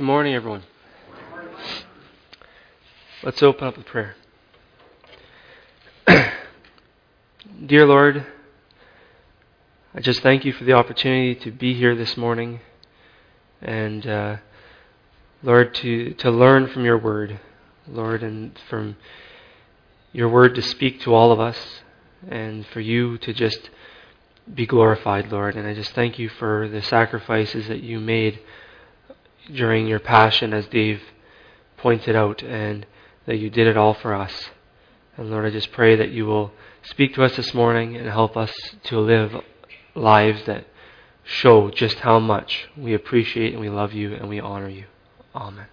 Good morning, everyone. Let's open up with prayer. Dear Lord, I just thank you for the opportunity to be here this morning and, uh, Lord, to, to learn from your word, Lord, and from your word to speak to all of us and for you to just be glorified, Lord. And I just thank you for the sacrifices that you made during your passion, as Dave pointed out, and that you did it all for us. And Lord, I just pray that you will speak to us this morning and help us to live lives that show just how much we appreciate and we love you and we honor you. Amen.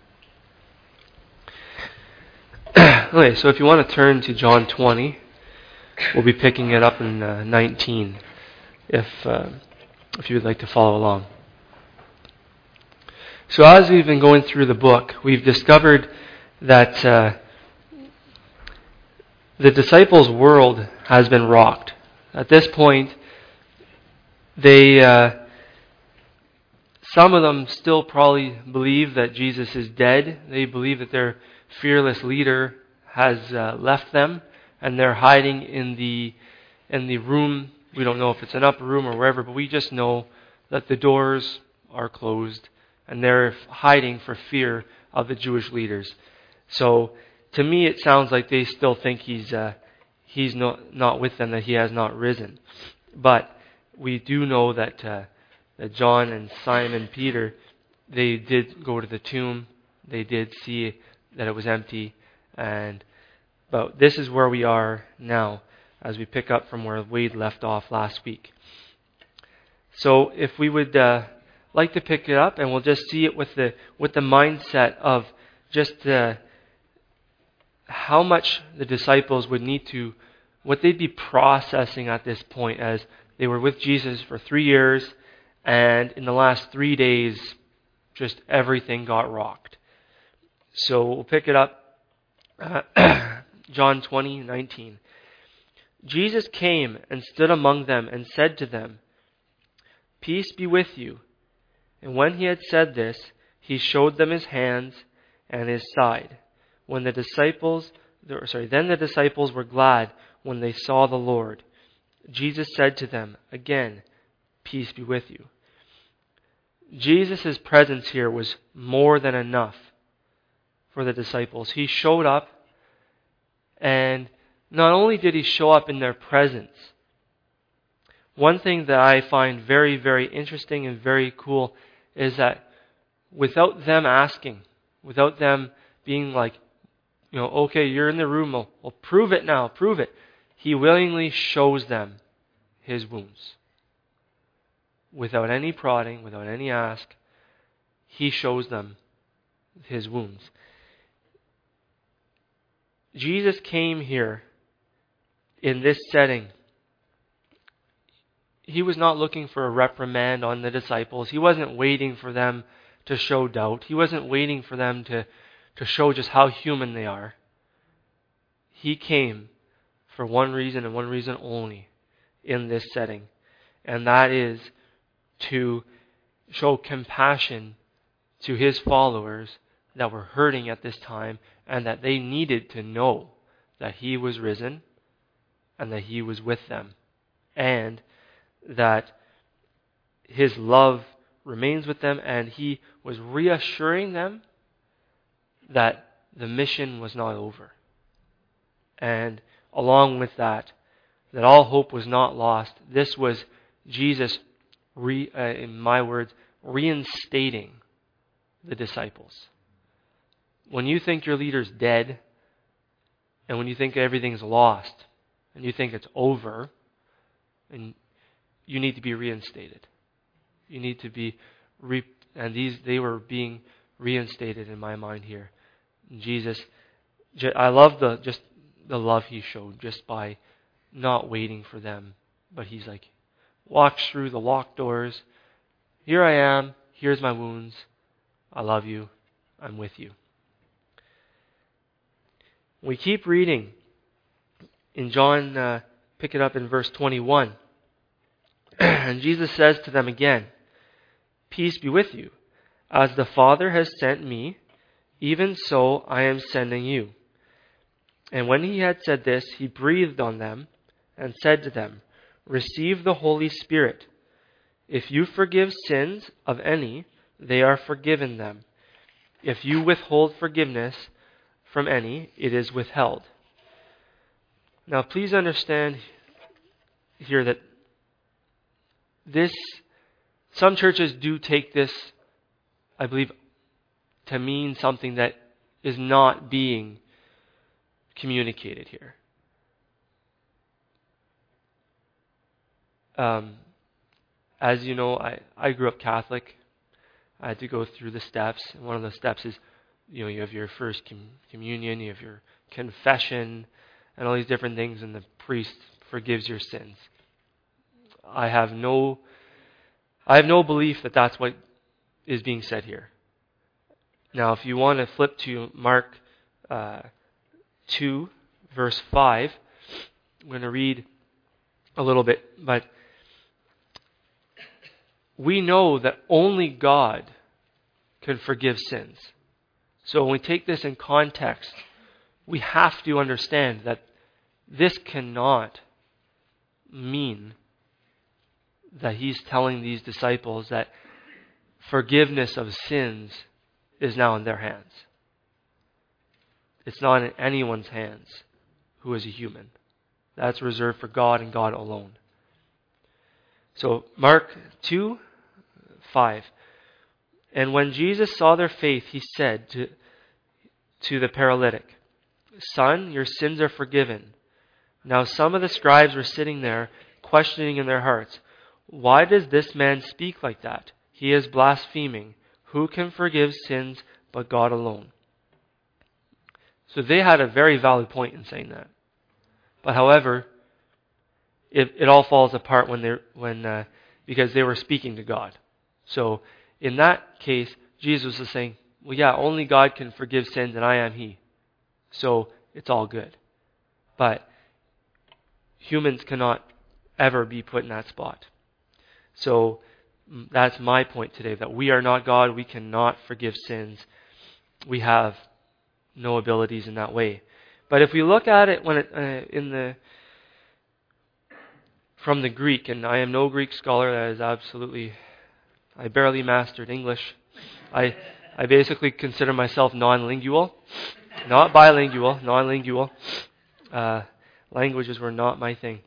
okay, so if you want to turn to John 20, we'll be picking it up in uh, 19 if, uh, if you would like to follow along. So, as we've been going through the book, we've discovered that uh, the disciples' world has been rocked. At this point, they, uh, some of them still probably believe that Jesus is dead. They believe that their fearless leader has uh, left them, and they're hiding in the in the room. We don't know if it's an upper room or wherever, but we just know that the doors are closed and they're hiding for fear of the Jewish leaders. So to me, it sounds like they still think he's uh, he's not not with them, that he has not risen. But we do know that uh, that John and Simon Peter they did go to the tomb. They did see that it was empty, and but this is where we are now as we pick up from where Wade left off last week. So if we would uh, like to pick it up, and we'll just see it with the with the mindset of just uh, how much the disciples would need to, what they'd be processing at this point as they were with Jesus for three years, and in the last three days, just everything got rocked. So we'll pick it up. Uh, John 20, 19. Jesus came and stood among them and said to them, Peace be with you. And when he had said this, he showed them his hands and his side. When the disciples, sorry, then the disciples were glad when they saw the Lord. Jesus said to them, Again, peace be with you. Jesus' presence here was more than enough for the disciples. He showed up, and not only did he show up in their presence, one thing that I find very, very interesting and very cool is that without them asking, without them being like, you know, okay, you're in the room, well, well prove it now, prove it. He willingly shows them his wounds. Without any prodding, without any ask, he shows them his wounds. Jesus came here in this setting he was not looking for a reprimand on the disciples. He wasn't waiting for them to show doubt. He wasn't waiting for them to, to show just how human they are. He came for one reason and one reason only in this setting, and that is to show compassion to his followers that were hurting at this time and that they needed to know that he was risen and that he was with them and that his love remains with them, and he was reassuring them that the mission was not over. And along with that, that all hope was not lost. This was Jesus, re, uh, in my words, reinstating the disciples. When you think your leader's dead, and when you think everything's lost, and you think it's over, and you need to be reinstated. You need to be re- and these they were being reinstated in my mind here. Jesus, I love the just the love he showed just by not waiting for them, but he's like walks through the locked doors. Here I am. Here's my wounds. I love you. I'm with you. We keep reading in John. Uh, pick it up in verse 21. and Jesus says to them again, Peace be with you. As the Father has sent me, even so I am sending you. And when he had said this, he breathed on them and said to them, Receive the Holy Spirit. If you forgive sins of any, they are forgiven them. If you withhold forgiveness from any, it is withheld. Now, please understand here that this, some churches do take this, I believe, to mean something that is not being communicated here. Um, as you know, I, I grew up Catholic. I had to go through the steps. And one of the steps is, you know, you have your first com- communion, you have your confession, and all these different things, and the priest forgives your sins. I have no, I have no belief that that's what is being said here. Now, if you want to flip to Mark uh, 2, verse 5, I'm going to read a little bit, but we know that only God can forgive sins. So when we take this in context, we have to understand that this cannot mean that he's telling these disciples that forgiveness of sins is now in their hands. It's not in anyone's hands who is a human. That's reserved for God and God alone. So, Mark 2 5. And when Jesus saw their faith, he said to, to the paralytic, Son, your sins are forgiven. Now, some of the scribes were sitting there, questioning in their hearts, Why does this man speak like that? He is blaspheming. Who can forgive sins but God alone? So they had a very valid point in saying that. But however, it, it all falls apart when they when uh, because they were speaking to God. So in that case, Jesus is saying, well, yeah, only God can forgive sins, and I am He. So it's all good. But humans cannot ever be put in that spot. So mm, that's my point today that we are not God. We cannot forgive sins. We have no abilities in that way. But if we look at it when it, uh, in the from the Greek, and I am no Greek scholar, that is absolutely I barely mastered English. I, I basically consider myself non-lingual, not bilingual, non-lingual. Uh, languages were not my thing.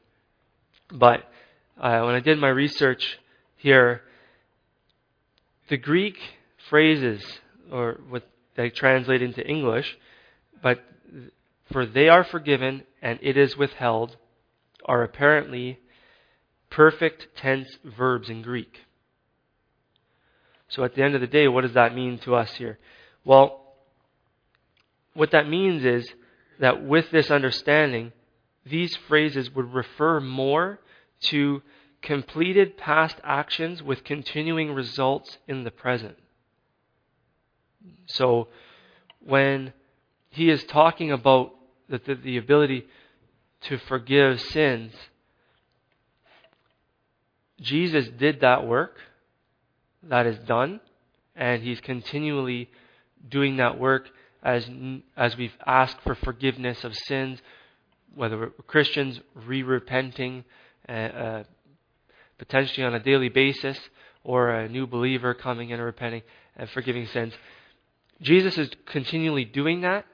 But uh, when I did my research here, the Greek phrases, or what they translate into English, but for they are forgiven and it is withheld, are apparently perfect tense verbs in Greek. So at the end of the day, what does that mean to us here? Well, what that means is that with this understanding, these phrases would refer more to completed past actions with continuing results in the present. So when he is talking about the, the, the ability to forgive sins, Jesus did that work that is done, and He's continually doing that work as as we've asked for forgiveness of sins, whether we're Christians re-repenting, uh, potentially on a daily basis, or a new believer coming in and repenting and forgiving sins. Jesus is continually doing that,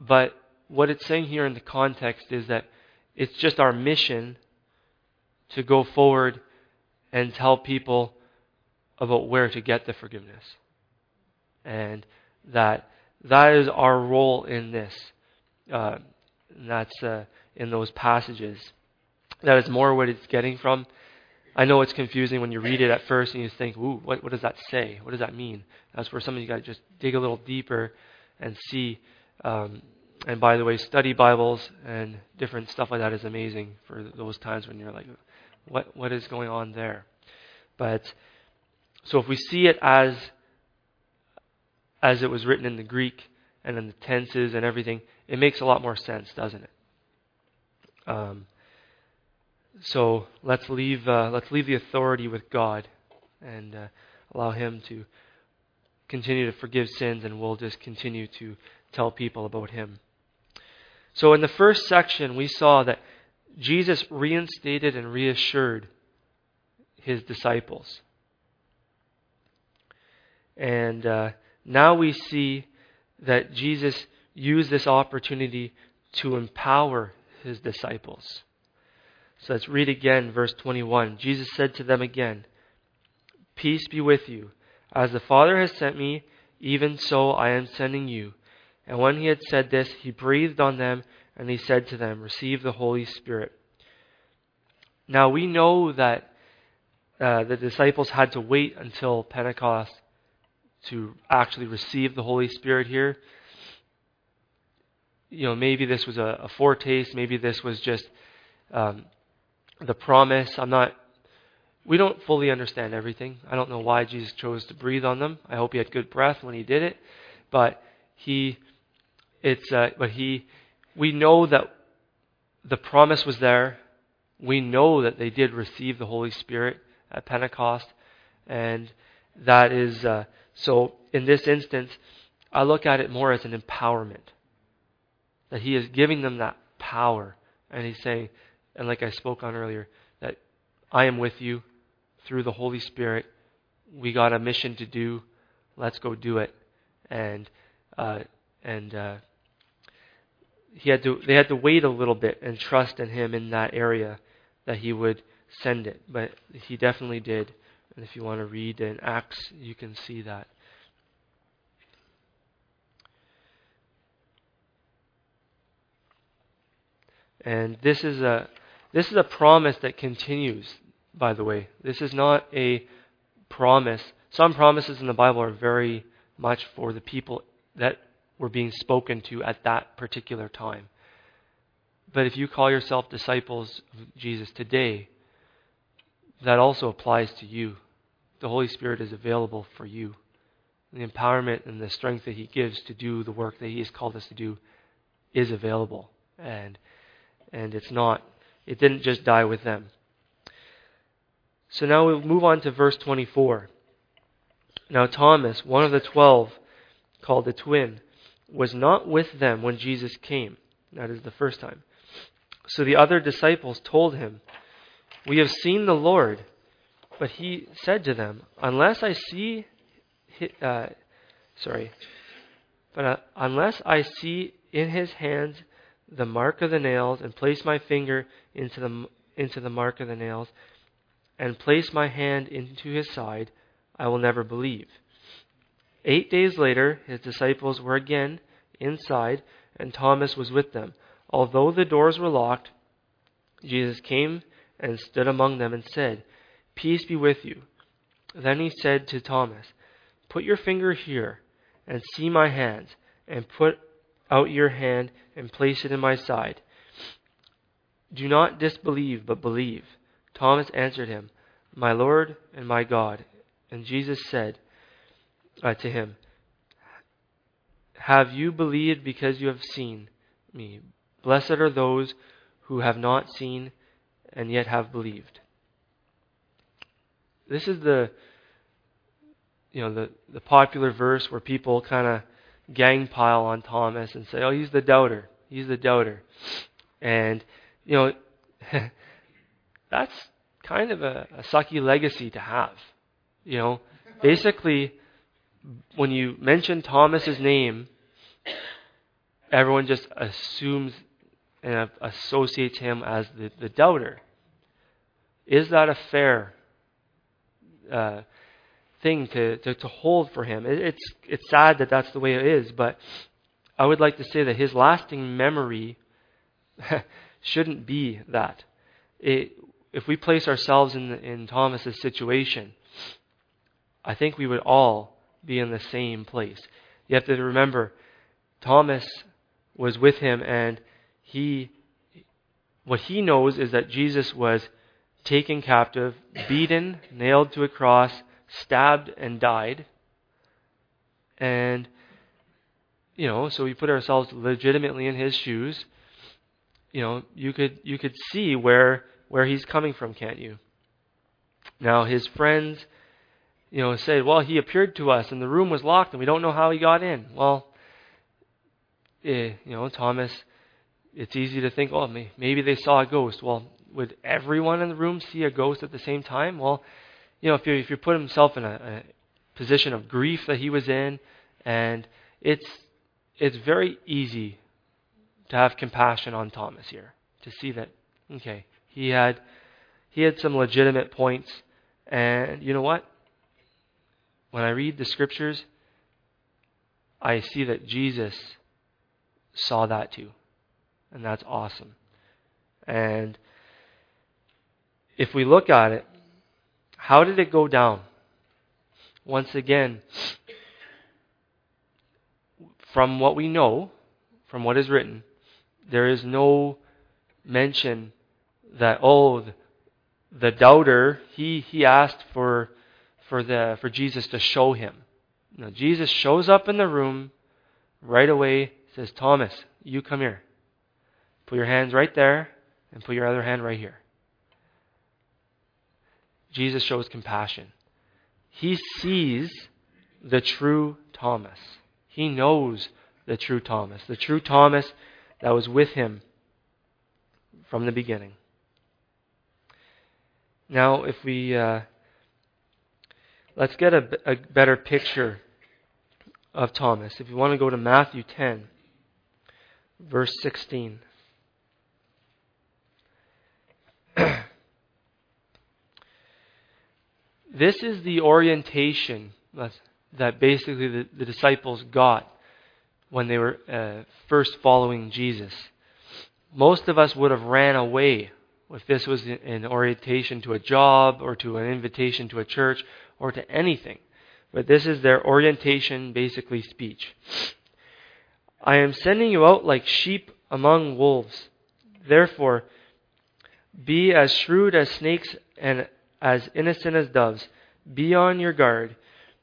but what it's saying here in the context is that it's just our mission to go forward and tell people about where to get the forgiveness. And that that is our role in this. Uh, that's uh, in those passages. That is more what it's getting from. I know it's confusing when you read it at first and you think, ooh, what, what does that say? What does that mean? That's where some of you got to just dig a little deeper and see. Um, and by the way, study Bibles and different stuff like that is amazing for those times when you're like, what, what is going on there. But so if we see it as as it was written in the Greek and in the tenses and everything, it makes a lot more sense, doesn't it? Um, so let's leave uh, let's leave the authority with God and uh, allow Him to continue to forgive sins, and we'll just continue to tell people about Him. So, in the first section, we saw that Jesus reinstated and reassured His disciples. And uh, now we see that Jesus used this opportunity to empower His disciples. So let's read again verse 21. Jesus said to them again, Peace be with you. As the Father has sent me, even so I am sending you. And when he had said this, he breathed on them, and he said to them, Receive the Holy Spirit. Now we know that uh, the disciples had to wait until Pentecost to actually receive the Holy Spirit here. You know, maybe this was a, a foretaste, maybe this was just um, the promise. I'm not. We don't fully understand everything. I don't know why Jesus chose to breathe on them. I hope he had good breath when he did it, but he, it's, uh, but he, we know that the promise was there. We know that they did receive the Holy Spirit at Pentecost, and that is uh, so. In this instance, I look at it more as an empowerment that he is giving them that power, and he's saying, and like I spoke on earlier, that I am with you through the Holy Spirit. We got a mission to do. Let's go do it. And uh, and uh, he had to. They had to wait a little bit and trust in him in that area that he would send it. But he definitely did. And if you want to read in Acts, you can see that. And this is a this is a promise that continues, by the way. This is not a promise. Some promises in the Bible are very much for the people that were being spoken to at that particular time. But if you call yourself disciples of Jesus today, that also applies to you. The Holy Spirit is available for you. The empowerment and the strength that He gives to do the work that He has called us to do is available. And and it's not it didn't just die with them. So now we'll move on to verse 24. Now Thomas, one of the twelve, called the twin, was not with them when Jesus came. That is the first time. So the other disciples told him, We have seen the Lord. But he said to them, Unless I see, uh, sorry, but uh, unless I see in his hands the mark of the nails and place my finger into the, into the mark of the nails and place my hand into his side, I will never believe. Eight days later, his disciples were again inside, and Thomas was with them. Although the doors were locked, Jesus came and stood among them and said, Peace be with you. Then he said to Thomas, Put your finger here and see my hands, and put out your hand and place it in my side. Do not disbelieve, but believe. Thomas answered him, My Lord and my God. And Jesus said uh, to him, Have you believed because you have seen me? Blessed are those who have not seen and yet have believed. This is the you know the, the popular verse where people kind of gang pile on Thomas and say, "Oh, he's the doubter. He's the doubter," and you know that's kind of a, a sucky legacy to have. You know, basically, when you mention Thomas's name, everyone just assumes and associates him as the, the doubter. Is that a fair uh, thing to, to, to hold for him. It, it's, it's sad that that's the way it is, but I would like to say that his lasting memory shouldn't be that. It, if we place ourselves in, in Thomas's situation, I think we would all be in the same place. You have to remember, Thomas was with him, and he, what he knows is that Jesus was taken captive, beaten, nailed to a cross, stabbed and died. And, you know, so we put ourselves legitimately in his shoes. You know, you could, you could see where, where he's coming from, can't you? Now, his friends, you know, said, well, he appeared to us and the room was locked and we don't know how he got in. Well, eh, you know, Thomas, it's easy to think, oh, maybe they saw a ghost. Well, would everyone in the room see a ghost at the same time? Well, you know, if you if you put himself in a, a position of grief that he was in, and it's it's very easy to have compassion on Thomas here to see that okay he had he had some legitimate points, and you know what? When I read the scriptures, I see that Jesus saw that too, and that's awesome. And if we look at it, how did it go down? Once again, from what we know, from what is written, there is no mention that, oh, the doubter, he, he asked for, for, the, for Jesus to show him. Now, Jesus shows up in the room right away, says, Thomas, you come here. Put your hands right there, and put your other hand right here. Jesus shows compassion. He sees the true Thomas. He knows the true Thomas, the true Thomas that was with him from the beginning. Now, if we uh, let's get a, a better picture of Thomas. If you want to go to Matthew 10, verse 16. this is the orientation that basically the, the disciples got when they were uh, first following Jesus. Most of us would have ran away if this was an orientation to a job or to an invitation to a church or to anything. But this is their orientation, basically speech. I am sending you out like sheep among wolves. Therefore, be as shrewd as snakes and as innocent as doves. Be on your guard.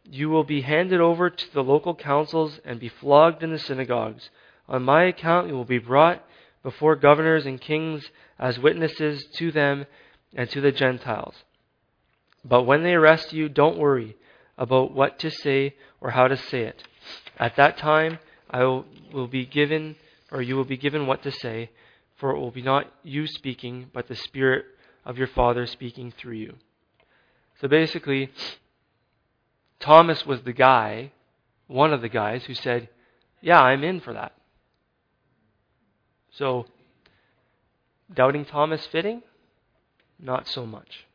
You will be handed over to the local councils and be flogged in the synagogues. On my account, you will be brought before governors and kings as witnesses to them and to the Gentiles. But when they arrest you, don't worry about what to say or how to say it. At that time, I will, will be given, or you will be given what to say, for it will be not you speaking, but the Spirit of your Father speaking through you. So basically, Thomas was the guy, one of the guys, who said, Yeah, I'm in for that. So, doubting Thomas fitting? Not so much.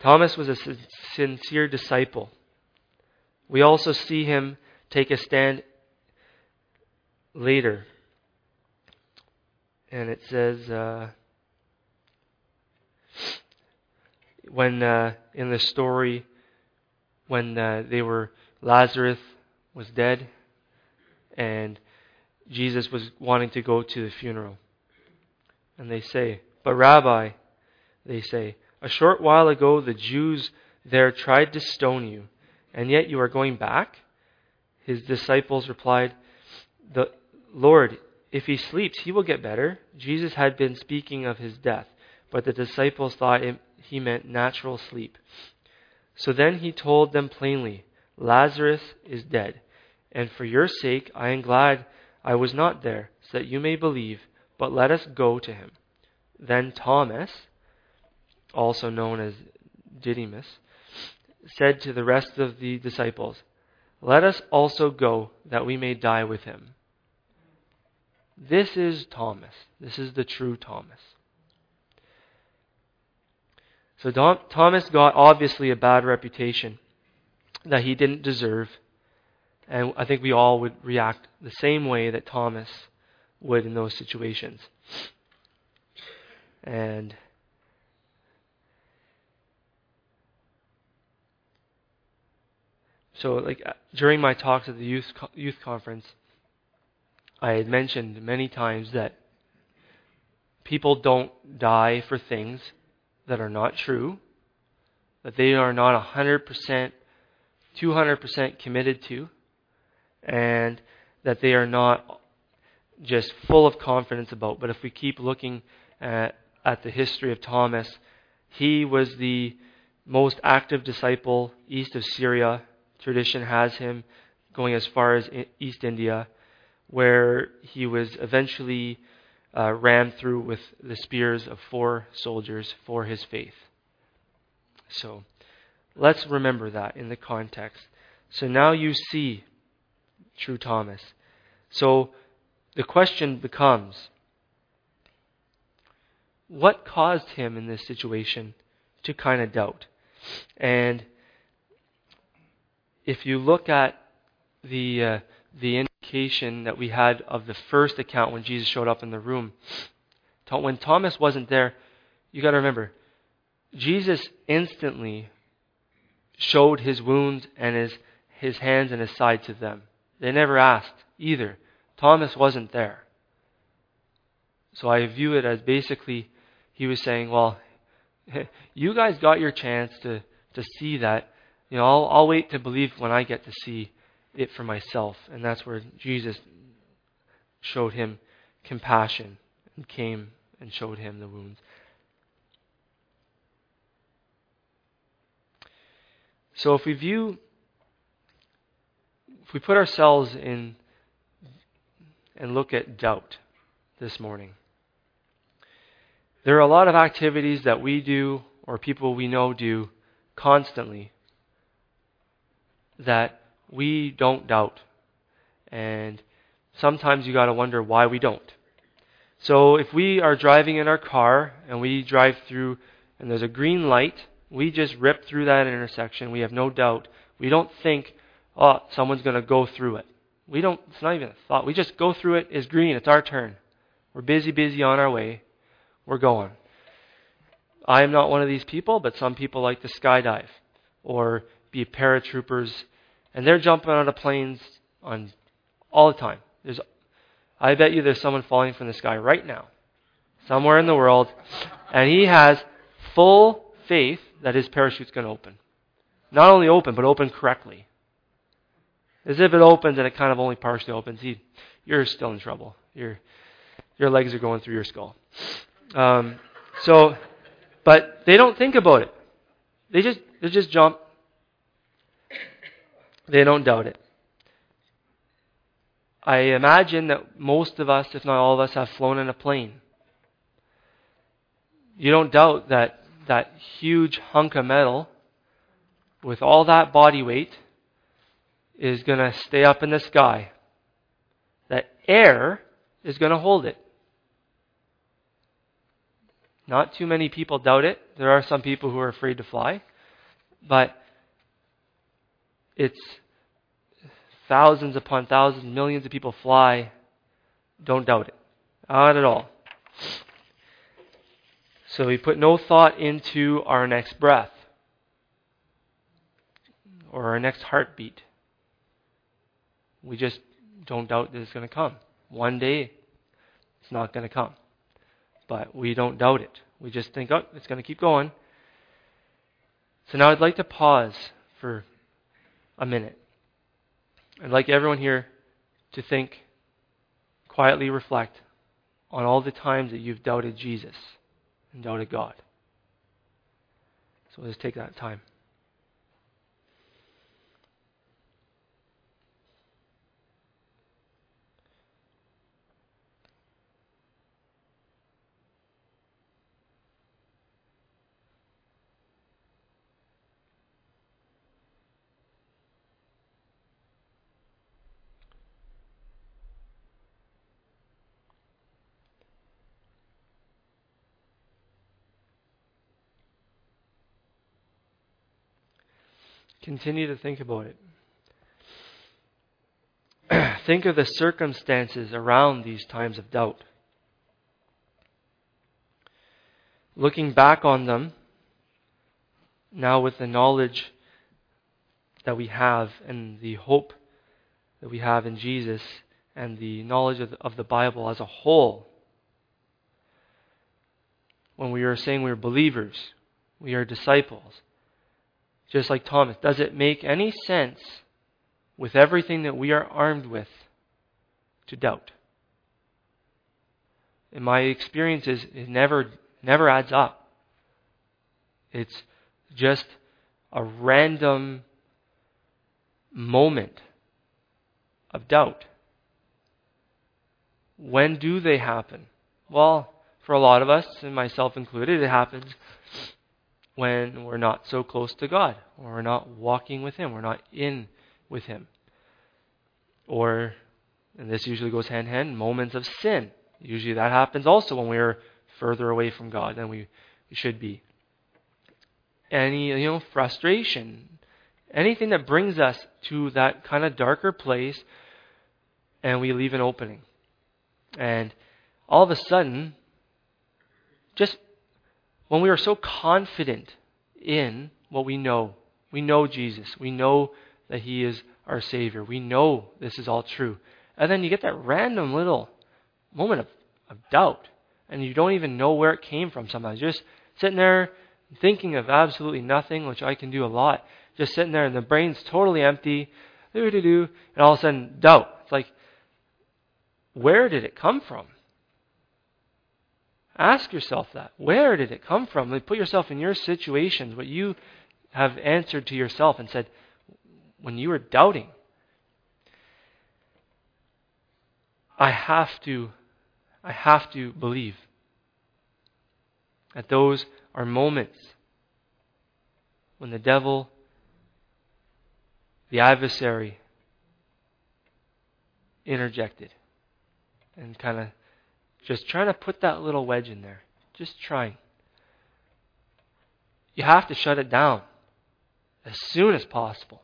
Thomas was a sincere disciple. We also see him take a stand later. And it says, uh, when uh, in the story, when uh, they were, Lazarus was dead, and Jesus was wanting to go to the funeral. And they say, But Rabbi, they say, a short while ago the Jews there tried to stone you, and yet you are going back? His disciples replied, The Lord, if he sleeps, he will get better. Jesus had been speaking of his death, but the disciples thought he meant natural sleep. So then he told them plainly, Lazarus is dead, and for your sake I am glad I was not there, so that you may believe, but let us go to him. Then Thomas, also known as Didymus, said to the rest of the disciples, Let us also go, that we may die with him. This is Thomas. This is the true Thomas. So Thomas got obviously a bad reputation that he didn't deserve. And I think we all would react the same way that Thomas would in those situations. And so, like uh, during my talks at the youth youth conference, I had mentioned many times that people don't die for things that are not true, that they are not 100%, 200% committed to and that they are not just full of confidence about. But if we keep looking at, at the history of Thomas, he was the most active disciple east of Syria. Tradition has him going as far as East India, where he was eventually uh, rammed through with the spears of four soldiers for his faith. So let's remember that in the context. So now you see true Thomas. So the question becomes what caused him in this situation to kind of doubt? And if you look at the uh, the indication that we had of the first account when Jesus showed up in the room, when Thomas wasn't there, you got to remember, Jesus instantly showed his wounds and his his hands and his side to them. They never asked either. Thomas wasn't there. So I view it as basically he was saying, well, you guys got your chance to, to see that. You know, I'll, I'll wait to believe when I get to see it for myself. And that's where Jesus showed him compassion and came and showed him the wounds. So if we view, if we put ourselves in and look at doubt this morning, there are a lot of activities that we do or people we know do constantly that we don't doubt. And sometimes you got to wonder why we don't. So if we are driving in our car and we drive through and there's a green light, we just rip through that intersection. We have no doubt. We don't think, oh, someone's going to go through it. We don't, it's not even a thought. We just go through it. It's green. It's our turn. We're busy, busy on our way we're going. I am not one of these people, but some people like to skydive or be paratroopers, and they're jumping out of planes on all the time. There's, I bet you there's someone falling from the sky right now, somewhere in the world, and he has full faith that his parachute's going to open. Not only open, but open correctly. As if it opens and it kind of only partially opens, he, you're still in trouble. Your, your legs are going through your skull. Um, so, but they don't think about it. They just they just jump. They don't doubt it. I imagine that most of us, if not all of us, have flown in a plane. You don't doubt that that huge hunk of metal with all that body weight is going to stay up in the sky. That air is going to hold it. Not too many people doubt it. There are some people who are afraid to fly. But it's thousands upon thousands, millions of people fly. Don't doubt it. Not at all. So we put no thought into our next breath or our next heartbeat. We just don't doubt that it's going to come. One day, it's not going to come but we don't doubt it. We just think, oh, it's going to keep going. So now I'd like to pause for a minute. I'd like everyone here to think, quietly reflect on all the times that you've doubted Jesus and doubted God. So let's take that time. Continue to think about it. think of the circumstances around these times of doubt. Looking back on them, now with the knowledge that we have and the hope that we have in Jesus and the knowledge of the, Bible as a whole, when we are saying we are believers, we are disciples, just like Thomas. Does it make any sense with everything that we are armed with to doubt? In my experiences, it never never adds up. It's just a random moment of doubt. When do they happen? Well, for a lot of us, and myself included, it happens when we're not so close to God, or we're not walking with Him, we're not in with Him. Or, and this usually goes hand in hand, moments of sin. Usually that happens also when we're further away from God than we, we should be. Any, you know, frustration, anything that brings us to that kind of darker place, and we leave an opening. And all of a sudden, just when we are so confident in what we know, we know Jesus, we know that He is our Savior, we know this is all true. And then you get that random little moment of, of doubt, and you don't even know where it came from sometimes. You're just sitting there thinking of absolutely nothing, which I can do a lot. Just sitting there, and the brain's totally empty, and all of a sudden, doubt. It's like, where did it come from? Ask yourself that. Where did it come from? Like, put yourself in your situations, what you have answered to yourself and said, when you were doubting, I have to, I have to believe that those are moments when the devil, the adversary, interjected and kind of just trying to put that little wedge in there. Just trying. You have to shut it down as soon as possible.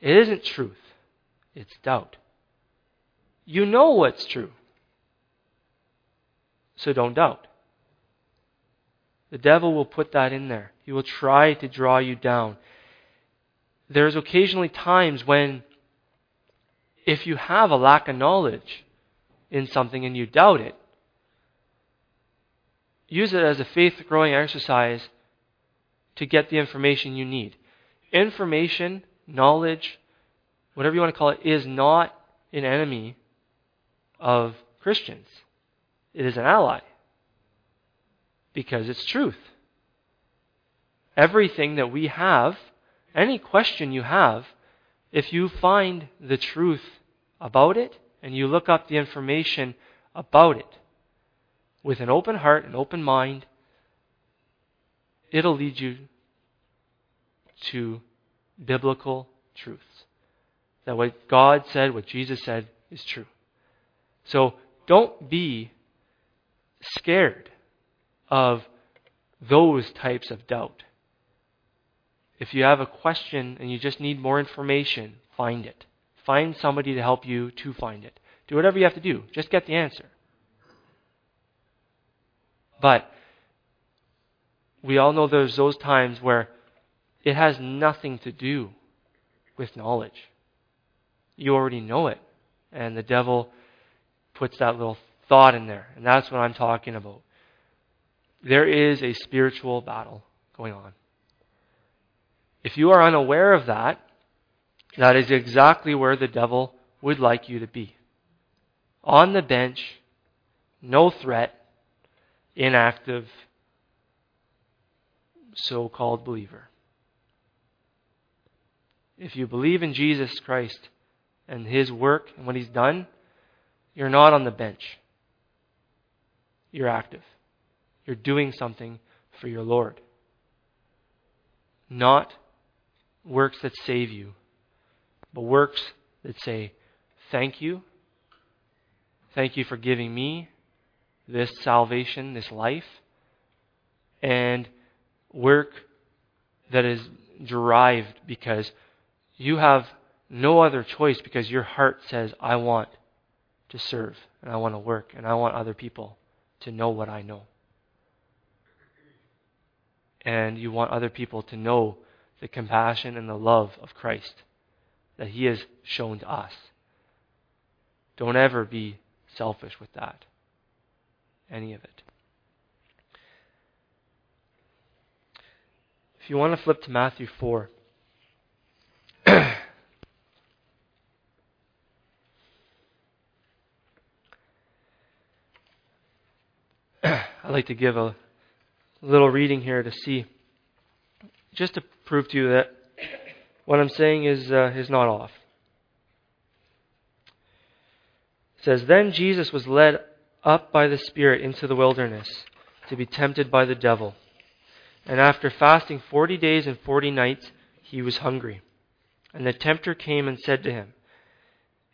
It isn't truth, it's doubt. You know what's true. So don't doubt. The devil will put that in there. He will try to draw you down. There's occasionally times when, if you have a lack of knowledge, in something and you doubt it, use it as a faith growing exercise to get the information you need. Information, knowledge, whatever you want to call it, is not an enemy of Christians. It is an ally. Because it's truth. Everything that we have, any question you have, if you find the truth about it, and you look up the information about it with an open heart and open mind, it'll lead you to biblical truths. That what God said, what Jesus said, is true. So don't be scared of those types of doubt. If you have a question and you just need more information, find it. Find somebody to help you to find it. Do whatever you have to do. Just get the answer. But we all know there's those times where it has nothing to do with knowledge. You already know it. And the devil puts that little thought in there. And that's what I'm talking about. There is a spiritual battle going on. If you are unaware of that, that is exactly where the devil would like you to be. On the bench, no threat, inactive, so called believer. If you believe in Jesus Christ and His work and what He's done, you're not on the bench. You're active. You're doing something for your Lord. Not works that save you, but works that say, Thank you. Thank you for giving me this salvation, this life, and work that is derived because you have no other choice because your heart says, I want to serve and I want to work and I want other people to know what I know. And you want other people to know the compassion and the love of Christ that He has shown to us. Don't ever be selfish with that. Any of it. If you want to flip to Matthew 4. I'd like to give a little reading here to see just to prove to you that what I'm saying is, uh, is not off. It says, Then Jesus was led up by the Spirit into the wilderness to be tempted by the devil. And after fasting forty days and forty nights, he was hungry. And the tempter came and said to him,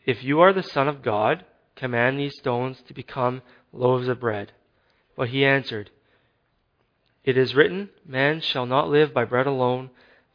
If you are the Son of God, command these stones to become loaves of bread. But he answered, It is written, Man shall not live by bread alone,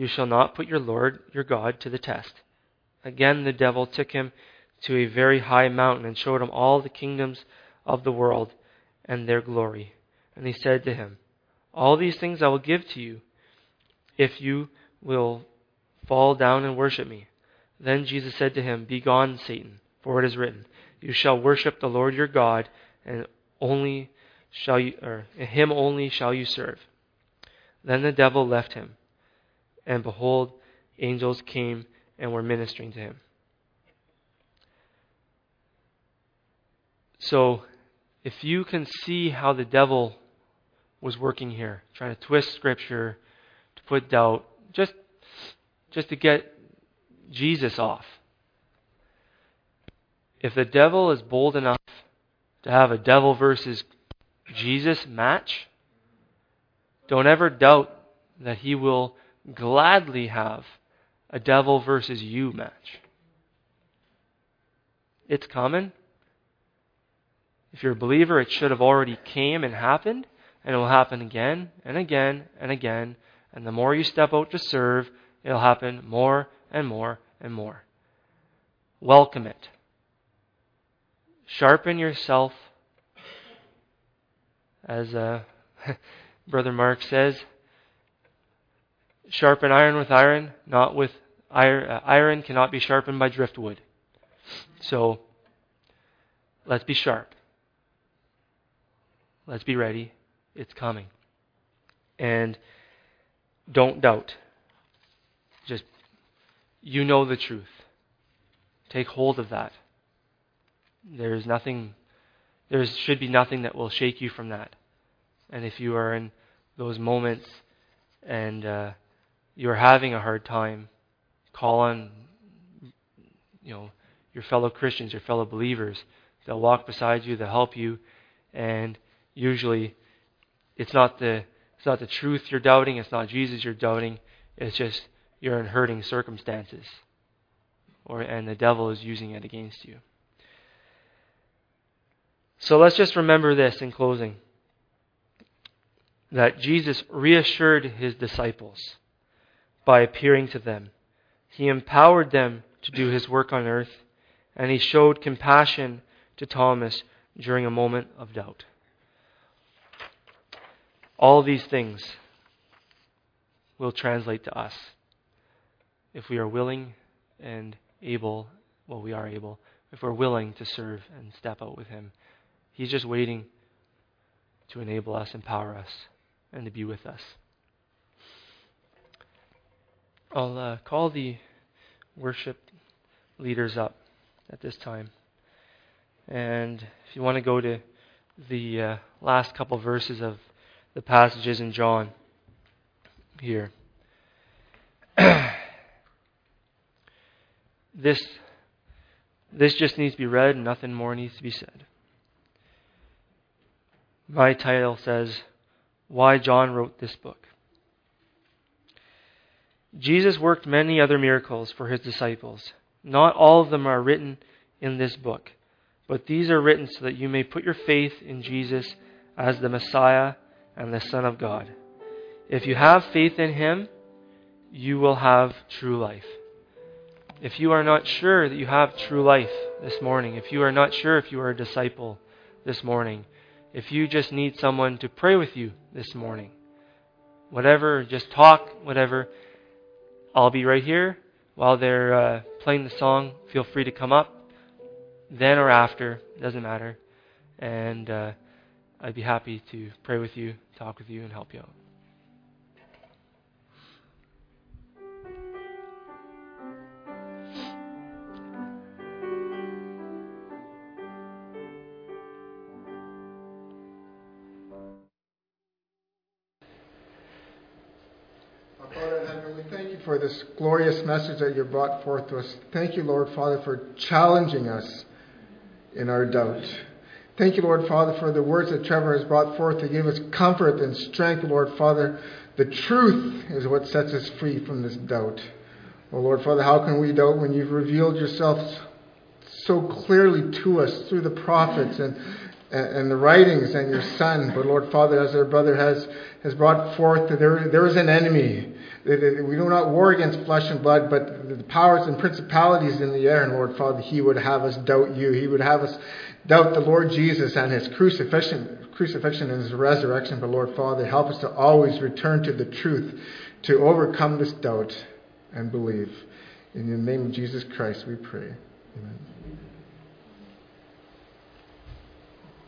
You shall not put your Lord your God to the test. Again the devil took him to a very high mountain and showed him all the kingdoms of the world and their glory. And he said to him, All these things I will give to you if you will fall down and worship me. Then Jesus said to him, Begone, Satan, for it is written, You shall worship the Lord your God, and only shall you, or him only shall you serve. Then the devil left him, and behold, angels came and were ministering to him. So, if you can see how the devil was working here, trying to twist Scripture to put doubt, just just to get Jesus off. If the devil is bold enough to have a devil versus Jesus match, don't ever doubt that he will gladly have a devil versus you match. It's coming. If you're a believer, it should have already came and happened, and it will happen again and again and again. And the more you step out to serve, it'll happen more and more and more. Welcome it. Sharpen yourself as uh, Brother Mark says, sharpen iron with iron, not with iron. Uh, iron cannot be sharpened by driftwood. So let's be sharp. Let's be ready. It's coming. And don't doubt. Just, you know the truth. Take hold of that. There is nothing, there should be nothing that will shake you from that. And if you are in those moments and uh, you're having a hard time, call on, you know, your fellow Christians, your fellow believers. They'll walk beside you, they'll help you, and usually it's not the it's not the truth you're doubting, it's not Jesus you're doubting, it's just you're in hurting circumstances. Or and the devil is using it against you. So let's just remember this in closing that Jesus reassured his disciples by appearing to them. He empowered them to do his work on earth, and he showed compassion to Thomas during a moment of doubt. All these things will translate to us if we are willing and able, well, we are able, if we're willing to serve and step out with Him. He's just waiting to enable us, empower us, and to be with us. I'll uh, call the worship leaders up at this time. And if you want to go to the uh, last couple verses of the passages in John here. this, this just needs to be read, and nothing more needs to be said. My title says, Why John Wrote This Book. Jesus worked many other miracles for his disciples. Not all of them are written in this book, but these are written so that you may put your faith in Jesus as the Messiah and the Son of God. If you have faith in Him, you will have true life. If you are not sure that you have true life this morning, if you are not sure if you are a disciple this morning, if you just need someone to pray with you this morning, whatever, just talk, whatever, I'll be right here while they're uh, playing the song. Feel free to come up, then or after, doesn't matter. And uh, I'd be happy to pray with you, talk with you, and help you out. For this glorious message that you brought forth to us. Thank you, Lord Father, for challenging us in our doubt. Thank you, Lord Father, for the words that Trevor has brought forth to give us comfort and strength, Lord Father. The truth is what sets us free from this doubt. Oh, Lord Father, how can we doubt when you've revealed yourself so clearly to us through the prophets and, and, the writings and your Son? But, Lord Father, as our brother has, has brought forth, there, there is an enemy we do not war against flesh and blood, but the powers and principalities in the air. And Lord Father, He would have us doubt you. He would have us doubt the Lord Jesus and His crucifixion, crucifixion and His resurrection. But Lord Father, help us to always return to the truth, to overcome this doubt and believe. In the name of Jesus Christ, we pray. Amen.